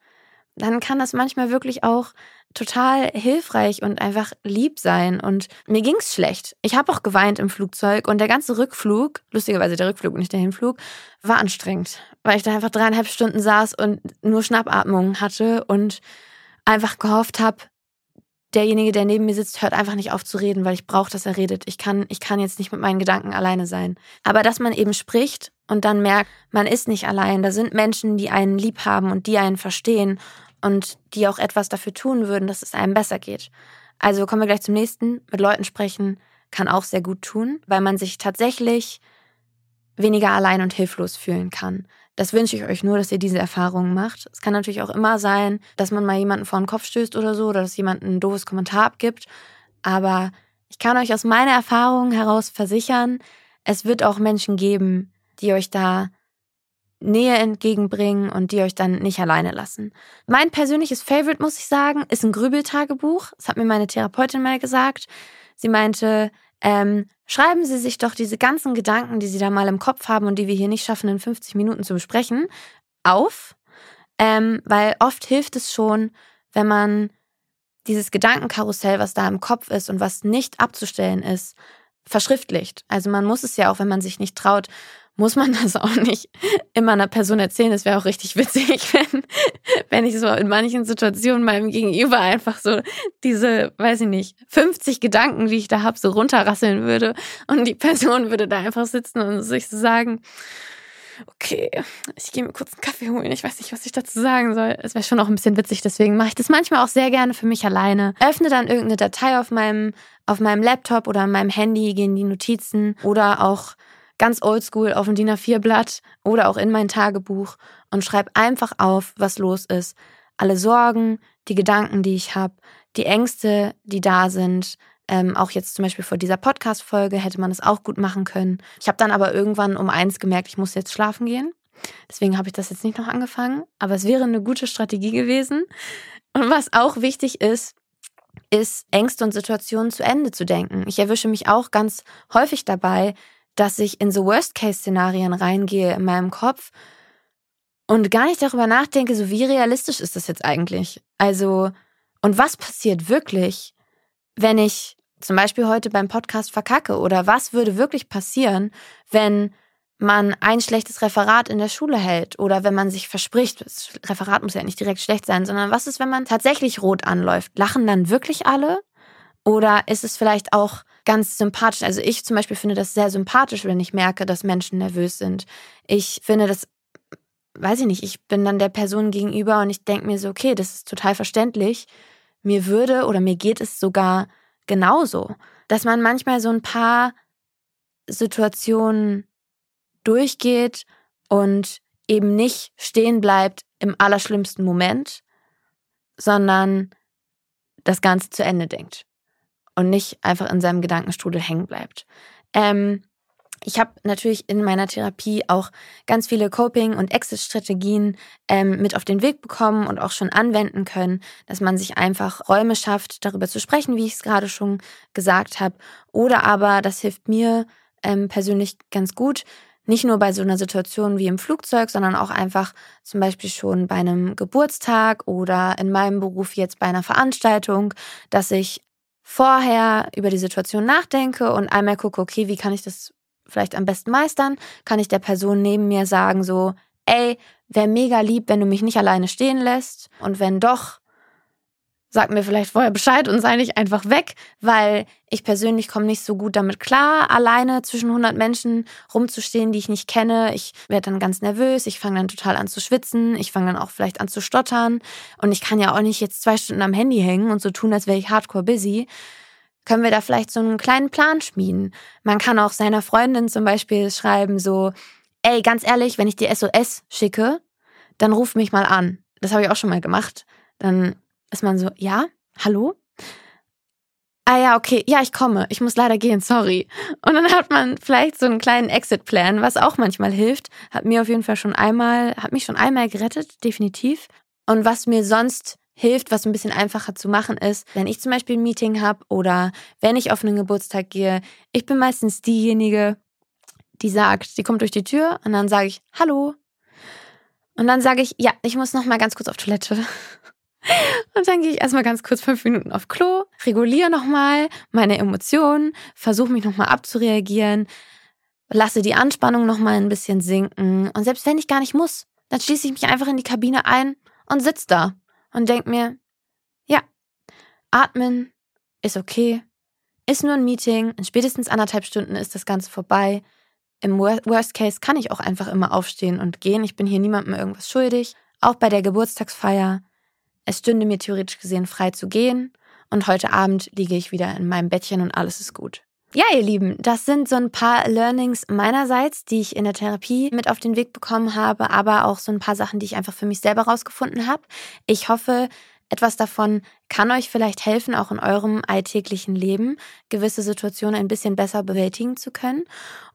dann kann das manchmal wirklich auch total hilfreich und einfach lieb sein. Und mir ging's schlecht. Ich habe auch geweint im Flugzeug und der ganze Rückflug, lustigerweise der Rückflug, nicht der Hinflug, war anstrengend, weil ich da einfach dreieinhalb Stunden saß und nur Schnappatmungen hatte und einfach gehofft habe, derjenige, der neben mir sitzt, hört einfach nicht auf zu reden, weil ich brauche, dass er redet. Ich kann, ich kann jetzt nicht mit meinen Gedanken alleine sein. Aber dass man eben spricht und dann merkt, man ist nicht allein. Da sind Menschen, die einen lieb haben und die einen verstehen und die auch etwas dafür tun würden, dass es einem besser geht. Also kommen wir gleich zum nächsten. Mit Leuten sprechen kann auch sehr gut tun, weil man sich tatsächlich weniger allein und hilflos fühlen kann. Das wünsche ich euch nur, dass ihr diese Erfahrungen macht. Es kann natürlich auch immer sein, dass man mal jemanden vor den Kopf stößt oder so, oder dass jemand ein doofes Kommentar abgibt. Aber ich kann euch aus meiner Erfahrung heraus versichern, es wird auch Menschen geben, die euch da Nähe entgegenbringen und die euch dann nicht alleine lassen. Mein persönliches Favorite, muss ich sagen, ist ein Grübeltagebuch. Das hat mir meine Therapeutin mal gesagt. Sie meinte, ähm, schreiben Sie sich doch diese ganzen Gedanken, die Sie da mal im Kopf haben und die wir hier nicht schaffen, in 50 Minuten zu besprechen, auf. Ähm, weil oft hilft es schon, wenn man dieses Gedankenkarussell, was da im Kopf ist und was nicht abzustellen ist, verschriftlicht. Also man muss es ja auch, wenn man sich nicht traut, muss man das auch nicht immer einer Person erzählen. Es wäre auch richtig witzig, wenn, wenn ich so in manchen Situationen meinem Gegenüber einfach so diese, weiß ich nicht, 50 Gedanken, die ich da habe, so runterrasseln würde und die Person würde da einfach sitzen und sich so sagen, okay, ich gehe mir kurz einen Kaffee holen, ich weiß nicht, was ich dazu sagen soll. Es wäre schon auch ein bisschen witzig, deswegen mache ich das manchmal auch sehr gerne für mich alleine. Öffne dann irgendeine Datei auf meinem, auf meinem Laptop oder meinem Handy, gehen die Notizen oder auch ganz oldschool auf dem DIN A4-Blatt oder auch in mein Tagebuch und schreibe einfach auf, was los ist. Alle Sorgen, die Gedanken, die ich habe, die Ängste, die da sind. Ähm, auch jetzt zum Beispiel vor dieser Podcast-Folge hätte man es auch gut machen können. Ich habe dann aber irgendwann um eins gemerkt, ich muss jetzt schlafen gehen. Deswegen habe ich das jetzt nicht noch angefangen. Aber es wäre eine gute Strategie gewesen. Und was auch wichtig ist, ist, Ängste und Situationen zu Ende zu denken. Ich erwische mich auch ganz häufig dabei, dass ich in so Worst-Case-Szenarien reingehe in meinem Kopf und gar nicht darüber nachdenke, so wie realistisch ist das jetzt eigentlich? Also, und was passiert wirklich, wenn ich zum Beispiel heute beim Podcast verkacke? Oder was würde wirklich passieren, wenn man ein schlechtes Referat in der Schule hält oder wenn man sich verspricht, das Referat muss ja nicht direkt schlecht sein, sondern was ist, wenn man tatsächlich rot anläuft? Lachen dann wirklich alle? Oder ist es vielleicht auch ganz sympathisch. Also ich zum Beispiel finde das sehr sympathisch, wenn ich merke, dass Menschen nervös sind. Ich finde das, weiß ich nicht, ich bin dann der Person gegenüber und ich denke mir so, okay, das ist total verständlich. mir würde oder mir geht es sogar genauso, dass man manchmal so ein paar Situationen durchgeht und eben nicht stehen bleibt im allerschlimmsten Moment, sondern das Ganze zu Ende denkt und nicht einfach in seinem Gedankenstrudel hängen bleibt. Ähm, ich habe natürlich in meiner Therapie auch ganz viele Coping- und Exit-Strategien ähm, mit auf den Weg bekommen und auch schon anwenden können, dass man sich einfach Räume schafft, darüber zu sprechen, wie ich es gerade schon gesagt habe. Oder aber, das hilft mir ähm, persönlich ganz gut, nicht nur bei so einer Situation wie im Flugzeug, sondern auch einfach zum Beispiel schon bei einem Geburtstag oder in meinem Beruf jetzt bei einer Veranstaltung, dass ich vorher über die Situation nachdenke und einmal gucke, okay, wie kann ich das vielleicht am besten meistern? Kann ich der Person neben mir sagen, so, ey, wäre mega lieb, wenn du mich nicht alleine stehen lässt. Und wenn doch, sag mir vielleicht vorher Bescheid und sei nicht einfach weg, weil ich persönlich komme nicht so gut damit klar, alleine zwischen 100 Menschen rumzustehen, die ich nicht kenne. Ich werde dann ganz nervös, ich fange dann total an zu schwitzen, ich fange dann auch vielleicht an zu stottern und ich kann ja auch nicht jetzt zwei Stunden am Handy hängen und so tun, als wäre ich hardcore busy. Können wir da vielleicht so einen kleinen Plan schmieden? Man kann auch seiner Freundin zum Beispiel schreiben so, ey, ganz ehrlich, wenn ich dir SOS schicke, dann ruf mich mal an. Das habe ich auch schon mal gemacht. Dann ist man so, ja, hallo? Ah ja, okay, ja, ich komme. Ich muss leider gehen, sorry. Und dann hat man vielleicht so einen kleinen Exit-Plan, was auch manchmal hilft. Hat mir auf jeden Fall schon einmal, hat mich schon einmal gerettet, definitiv. Und was mir sonst hilft, was ein bisschen einfacher zu machen ist, wenn ich zum Beispiel ein Meeting habe oder wenn ich auf einen Geburtstag gehe. Ich bin meistens diejenige, die sagt, die kommt durch die Tür und dann sage ich Hallo. Und dann sage ich, ja, ich muss noch mal ganz kurz auf Toilette. Und dann gehe ich erstmal ganz kurz fünf Minuten auf Klo, reguliere nochmal meine Emotionen, versuche mich nochmal abzureagieren, lasse die Anspannung nochmal ein bisschen sinken. Und selbst wenn ich gar nicht muss, dann schließe ich mich einfach in die Kabine ein und sitze da und denke mir, ja, atmen ist okay, ist nur ein Meeting, in spätestens anderthalb Stunden ist das Ganze vorbei. Im Worst Case kann ich auch einfach immer aufstehen und gehen. Ich bin hier niemandem irgendwas schuldig. Auch bei der Geburtstagsfeier es stünde mir theoretisch gesehen frei zu gehen und heute Abend liege ich wieder in meinem Bettchen und alles ist gut. Ja, ihr Lieben, das sind so ein paar Learnings meinerseits, die ich in der Therapie mit auf den Weg bekommen habe, aber auch so ein paar Sachen, die ich einfach für mich selber rausgefunden habe. Ich hoffe, etwas davon kann euch vielleicht helfen, auch in eurem alltäglichen Leben gewisse Situationen ein bisschen besser bewältigen zu können.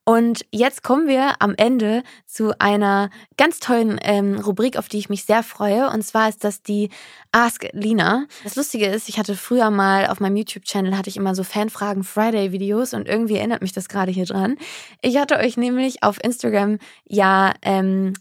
Und jetzt kommen wir am Ende zu einer ganz tollen ähm, Rubrik, auf die ich mich sehr freue. Und zwar ist das die Ask Lina. Das Lustige ist, ich hatte früher mal auf meinem YouTube-Channel hatte ich immer so Fanfragen Friday-Videos und irgendwie erinnert mich das gerade hier dran. Ich hatte euch nämlich auf Instagram ja ähm,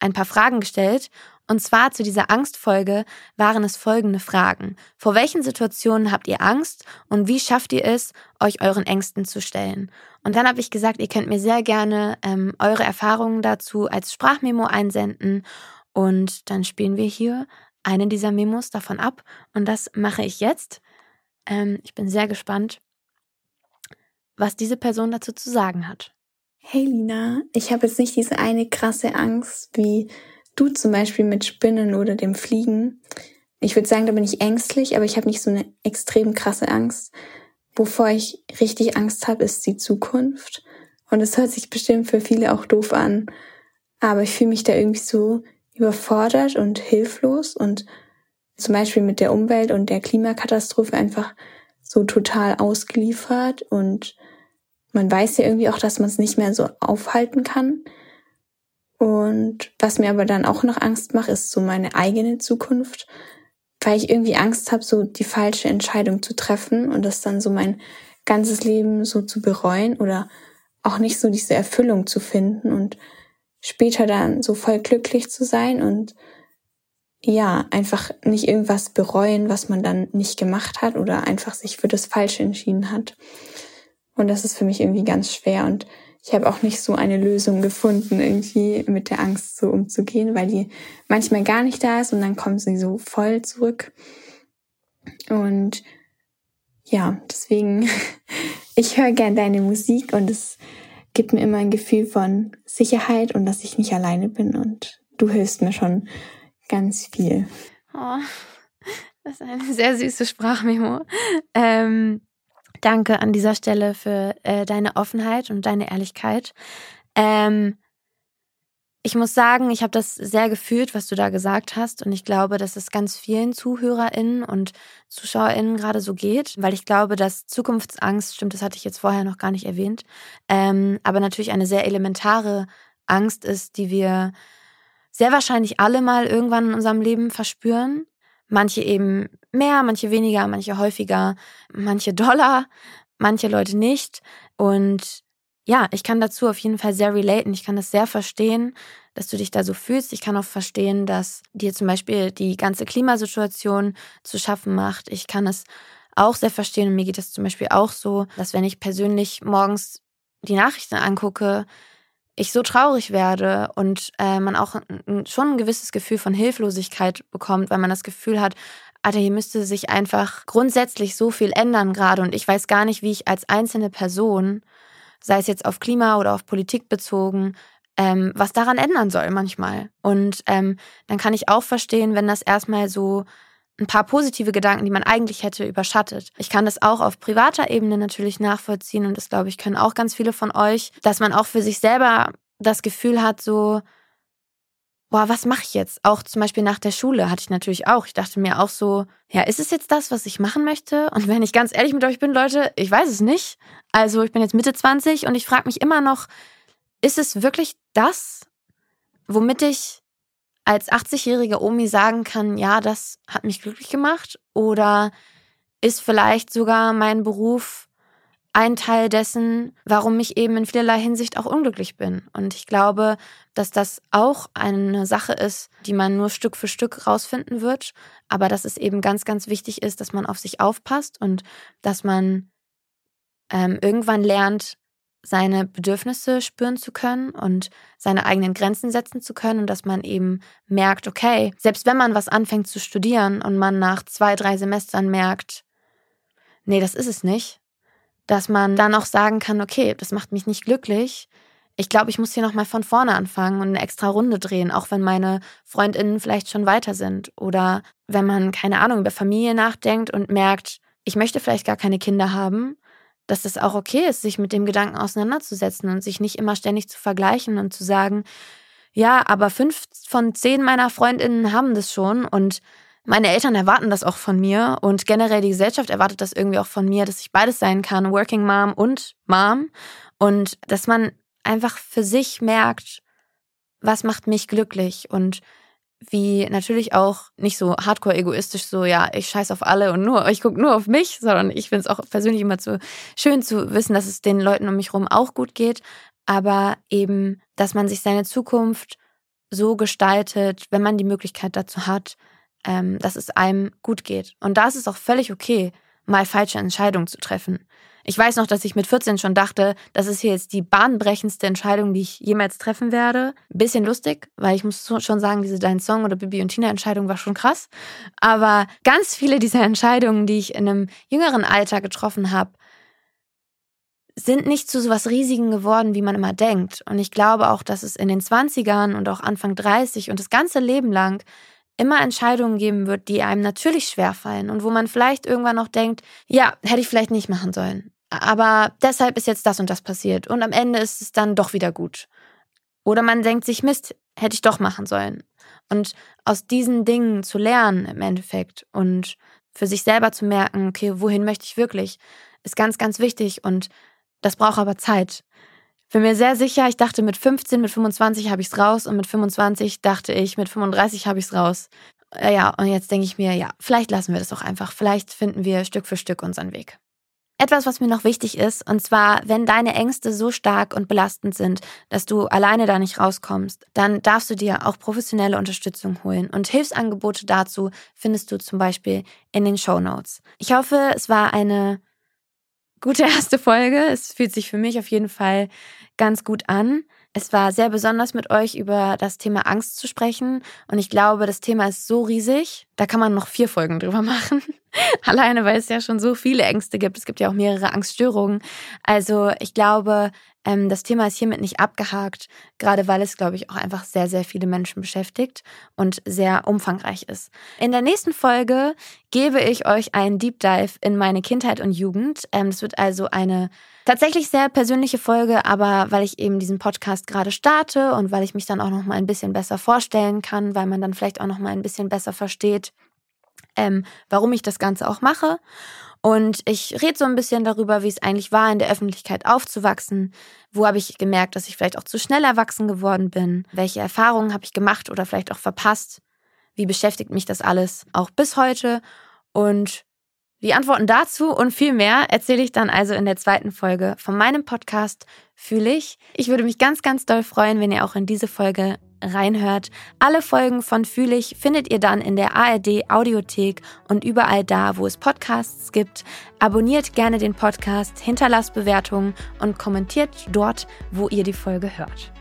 ein paar Fragen gestellt und zwar zu dieser Angstfolge waren es folgende Fragen. Vor welchen Situationen habt ihr Angst und wie schafft ihr es, euch euren Ängsten zu stellen? Und dann habe ich gesagt, ihr könnt mir sehr gerne ähm, eure Erfahrungen dazu als Sprachmemo einsenden und dann spielen wir hier eine dieser Memos davon ab und das mache ich jetzt. Ähm, ich bin sehr gespannt, was diese Person dazu zu sagen hat. Hey Lina, ich habe jetzt nicht diese eine krasse Angst wie du zum Beispiel mit Spinnen oder dem Fliegen. Ich würde sagen, da bin ich ängstlich, aber ich habe nicht so eine extrem krasse Angst. Wovor ich richtig Angst habe, ist die Zukunft. Und es hört sich bestimmt für viele auch doof an. Aber ich fühle mich da irgendwie so überfordert und hilflos und zum Beispiel mit der Umwelt und der Klimakatastrophe einfach so total ausgeliefert und man weiß ja irgendwie auch, dass man es nicht mehr so aufhalten kann. Und was mir aber dann auch noch Angst macht, ist so meine eigene Zukunft, weil ich irgendwie Angst habe, so die falsche Entscheidung zu treffen und das dann so mein ganzes Leben so zu bereuen oder auch nicht so diese Erfüllung zu finden und später dann so voll glücklich zu sein und ja, einfach nicht irgendwas bereuen, was man dann nicht gemacht hat oder einfach sich für das Falsche entschieden hat. Und das ist für mich irgendwie ganz schwer und ich habe auch nicht so eine Lösung gefunden, irgendwie mit der Angst so umzugehen, weil die manchmal gar nicht da ist und dann kommt sie so voll zurück. Und ja, deswegen, ich höre gern deine Musik und es gibt mir immer ein Gefühl von Sicherheit und dass ich nicht alleine bin und du hilfst mir schon ganz viel. Oh, Das ist eine sehr süße Sprachmemo. Ähm, danke an dieser Stelle für äh, deine Offenheit und deine Ehrlichkeit. Ähm, ich muss sagen, ich habe das sehr gefühlt, was du da gesagt hast. Und ich glaube, dass es ganz vielen ZuhörerInnen und ZuschauerInnen gerade so geht, weil ich glaube, dass Zukunftsangst, stimmt, das hatte ich jetzt vorher noch gar nicht erwähnt, ähm, aber natürlich eine sehr elementare Angst ist, die wir sehr wahrscheinlich alle mal irgendwann in unserem Leben verspüren. Manche eben mehr, manche weniger, manche häufiger, manche doller, manche Leute nicht. Und ja, ich kann dazu auf jeden Fall sehr relaten. Ich kann das sehr verstehen, dass du dich da so fühlst. Ich kann auch verstehen, dass dir zum Beispiel die ganze Klimasituation zu schaffen macht. Ich kann es auch sehr verstehen und mir geht es zum Beispiel auch so, dass wenn ich persönlich morgens die Nachrichten angucke, ich so traurig werde und äh, man auch schon ein gewisses Gefühl von Hilflosigkeit bekommt, weil man das Gefühl hat, Alter, hier müsste sich einfach grundsätzlich so viel ändern gerade und ich weiß gar nicht, wie ich als einzelne Person sei es jetzt auf Klima oder auf Politik bezogen, ähm, was daran ändern soll manchmal. Und ähm, dann kann ich auch verstehen, wenn das erstmal so ein paar positive Gedanken, die man eigentlich hätte, überschattet. Ich kann das auch auf privater Ebene natürlich nachvollziehen und das glaube ich können auch ganz viele von euch, dass man auch für sich selber das Gefühl hat, so, boah, was mache ich jetzt? Auch zum Beispiel nach der Schule hatte ich natürlich auch. Ich dachte mir auch so, ja, ist es jetzt das, was ich machen möchte? Und wenn ich ganz ehrlich mit euch bin, Leute, ich weiß es nicht. Also ich bin jetzt Mitte 20 und ich frage mich immer noch, ist es wirklich das, womit ich als 80-jährige Omi sagen kann, ja, das hat mich glücklich gemacht? Oder ist vielleicht sogar mein Beruf ein Teil dessen, warum ich eben in vielerlei Hinsicht auch unglücklich bin. Und ich glaube, dass das auch eine Sache ist, die man nur Stück für Stück rausfinden wird, aber dass es eben ganz, ganz wichtig ist, dass man auf sich aufpasst und dass man ähm, irgendwann lernt, seine Bedürfnisse spüren zu können und seine eigenen Grenzen setzen zu können und dass man eben merkt, okay, selbst wenn man was anfängt zu studieren und man nach zwei, drei Semestern merkt, nee, das ist es nicht, dass man dann auch sagen kann, okay, das macht mich nicht glücklich. Ich glaube, ich muss hier nochmal von vorne anfangen und eine extra Runde drehen, auch wenn meine Freundinnen vielleicht schon weiter sind. Oder wenn man, keine Ahnung, über Familie nachdenkt und merkt, ich möchte vielleicht gar keine Kinder haben, dass es auch okay ist, sich mit dem Gedanken auseinanderzusetzen und sich nicht immer ständig zu vergleichen und zu sagen, ja, aber fünf von zehn meiner Freundinnen haben das schon und meine Eltern erwarten das auch von mir und generell die Gesellschaft erwartet das irgendwie auch von mir, dass ich beides sein kann, Working Mom und Mom. Und dass man einfach für sich merkt, was macht mich glücklich und wie natürlich auch nicht so hardcore egoistisch so, ja, ich scheiß auf alle und nur, ich gucke nur auf mich, sondern ich finde es auch persönlich immer zu schön zu wissen, dass es den Leuten um mich herum auch gut geht, aber eben, dass man sich seine Zukunft so gestaltet, wenn man die Möglichkeit dazu hat, ähm, dass es einem gut geht. Und da ist es auch völlig okay, mal falsche Entscheidungen zu treffen. Ich weiß noch, dass ich mit 14 schon dachte, das ist hier jetzt die bahnbrechendste Entscheidung, die ich jemals treffen werde. bisschen lustig, weil ich muss schon sagen, diese Dein Song oder Bibi und Tina Entscheidung war schon krass. Aber ganz viele dieser Entscheidungen, die ich in einem jüngeren Alter getroffen habe, sind nicht zu so was Riesigen geworden, wie man immer denkt. Und ich glaube auch, dass es in den 20ern und auch Anfang 30 und das ganze Leben lang immer Entscheidungen geben wird, die einem natürlich schwerfallen und wo man vielleicht irgendwann noch denkt, ja, hätte ich vielleicht nicht machen sollen. Aber deshalb ist jetzt das und das passiert und am Ende ist es dann doch wieder gut. Oder man denkt sich, Mist, hätte ich doch machen sollen. Und aus diesen Dingen zu lernen im Endeffekt und für sich selber zu merken, okay, wohin möchte ich wirklich, ist ganz, ganz wichtig und das braucht aber Zeit. Bin mir sehr sicher, ich dachte mit 15, mit 25 habe ich es raus und mit 25 dachte ich, mit 35 habe ich es raus. Äh, ja, und jetzt denke ich mir, ja, vielleicht lassen wir das auch einfach. Vielleicht finden wir Stück für Stück unseren Weg. Etwas, was mir noch wichtig ist, und zwar, wenn deine Ängste so stark und belastend sind, dass du alleine da nicht rauskommst, dann darfst du dir auch professionelle Unterstützung holen. Und Hilfsangebote dazu findest du zum Beispiel in den Show Notes. Ich hoffe, es war eine gute erste Folge. Es fühlt sich für mich auf jeden Fall ganz gut an. Es war sehr besonders mit euch über das Thema Angst zu sprechen und ich glaube, das Thema ist so riesig, da kann man noch vier Folgen drüber machen. Alleine, weil es ja schon so viele Ängste gibt. Es gibt ja auch mehrere Angststörungen. Also ich glaube, ähm, das Thema ist hiermit nicht abgehakt, gerade weil es, glaube ich, auch einfach sehr, sehr viele Menschen beschäftigt und sehr umfangreich ist. In der nächsten Folge gebe ich euch einen Deep Dive in meine Kindheit und Jugend. Ähm, es wird also eine tatsächlich sehr persönliche Folge, aber weil ich eben diesen Podcast gerade starte und weil ich mich dann auch noch mal ein bisschen besser vorstellen kann, weil man dann vielleicht auch noch mal ein bisschen besser versteht, ähm, warum ich das Ganze auch mache. Und ich rede so ein bisschen darüber, wie es eigentlich war, in der Öffentlichkeit aufzuwachsen. Wo habe ich gemerkt, dass ich vielleicht auch zu schnell erwachsen geworden bin? Welche Erfahrungen habe ich gemacht oder vielleicht auch verpasst? Wie beschäftigt mich das alles auch bis heute? Und die Antworten dazu und viel mehr erzähle ich dann also in der zweiten Folge von meinem Podcast Fühle ich. Ich würde mich ganz, ganz doll freuen, wenn ihr auch in diese Folge reinhört. Alle Folgen von Fühle ich findet ihr dann in der ARD Audiothek und überall da, wo es Podcasts gibt. Abonniert gerne den Podcast, hinterlasst Bewertungen und kommentiert dort, wo ihr die Folge hört.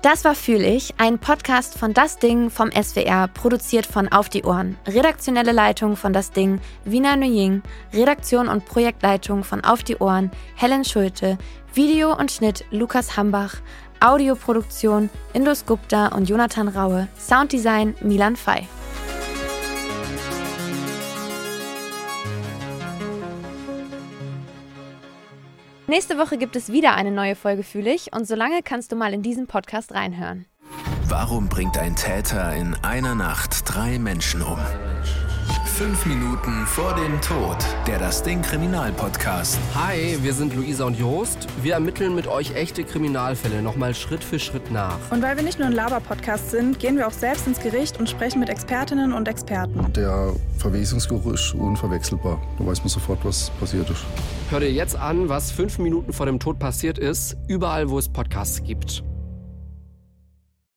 Das war Fühl ich, ein Podcast von Das Ding vom SWR, produziert von Auf die Ohren. Redaktionelle Leitung von Das Ding, Wiener Nguyen. Redaktion und Projektleitung von Auf die Ohren, Helen Schulte. Video und Schnitt, Lukas Hambach. Audioproduktion Indus Gupta und Jonathan Raue, Sounddesign Milan Fay. Nächste Woche gibt es wieder eine neue Folge Fühlig und solange kannst du mal in diesen Podcast reinhören. Warum bringt ein Täter in einer Nacht drei Menschen um? Fünf Minuten vor dem Tod. Der Das Ding Kriminalpodcast. Hi, wir sind Luisa und Jost. Wir ermitteln mit euch echte Kriminalfälle nochmal Schritt für Schritt nach. Und weil wir nicht nur ein Laber-Podcast sind, gehen wir auch selbst ins Gericht und sprechen mit Expertinnen und Experten. Der Verwesungsgeruch ist unverwechselbar. Da weiß man sofort, was passiert ist. Hör dir jetzt an, was fünf Minuten vor dem Tod passiert ist, überall, wo es Podcasts gibt.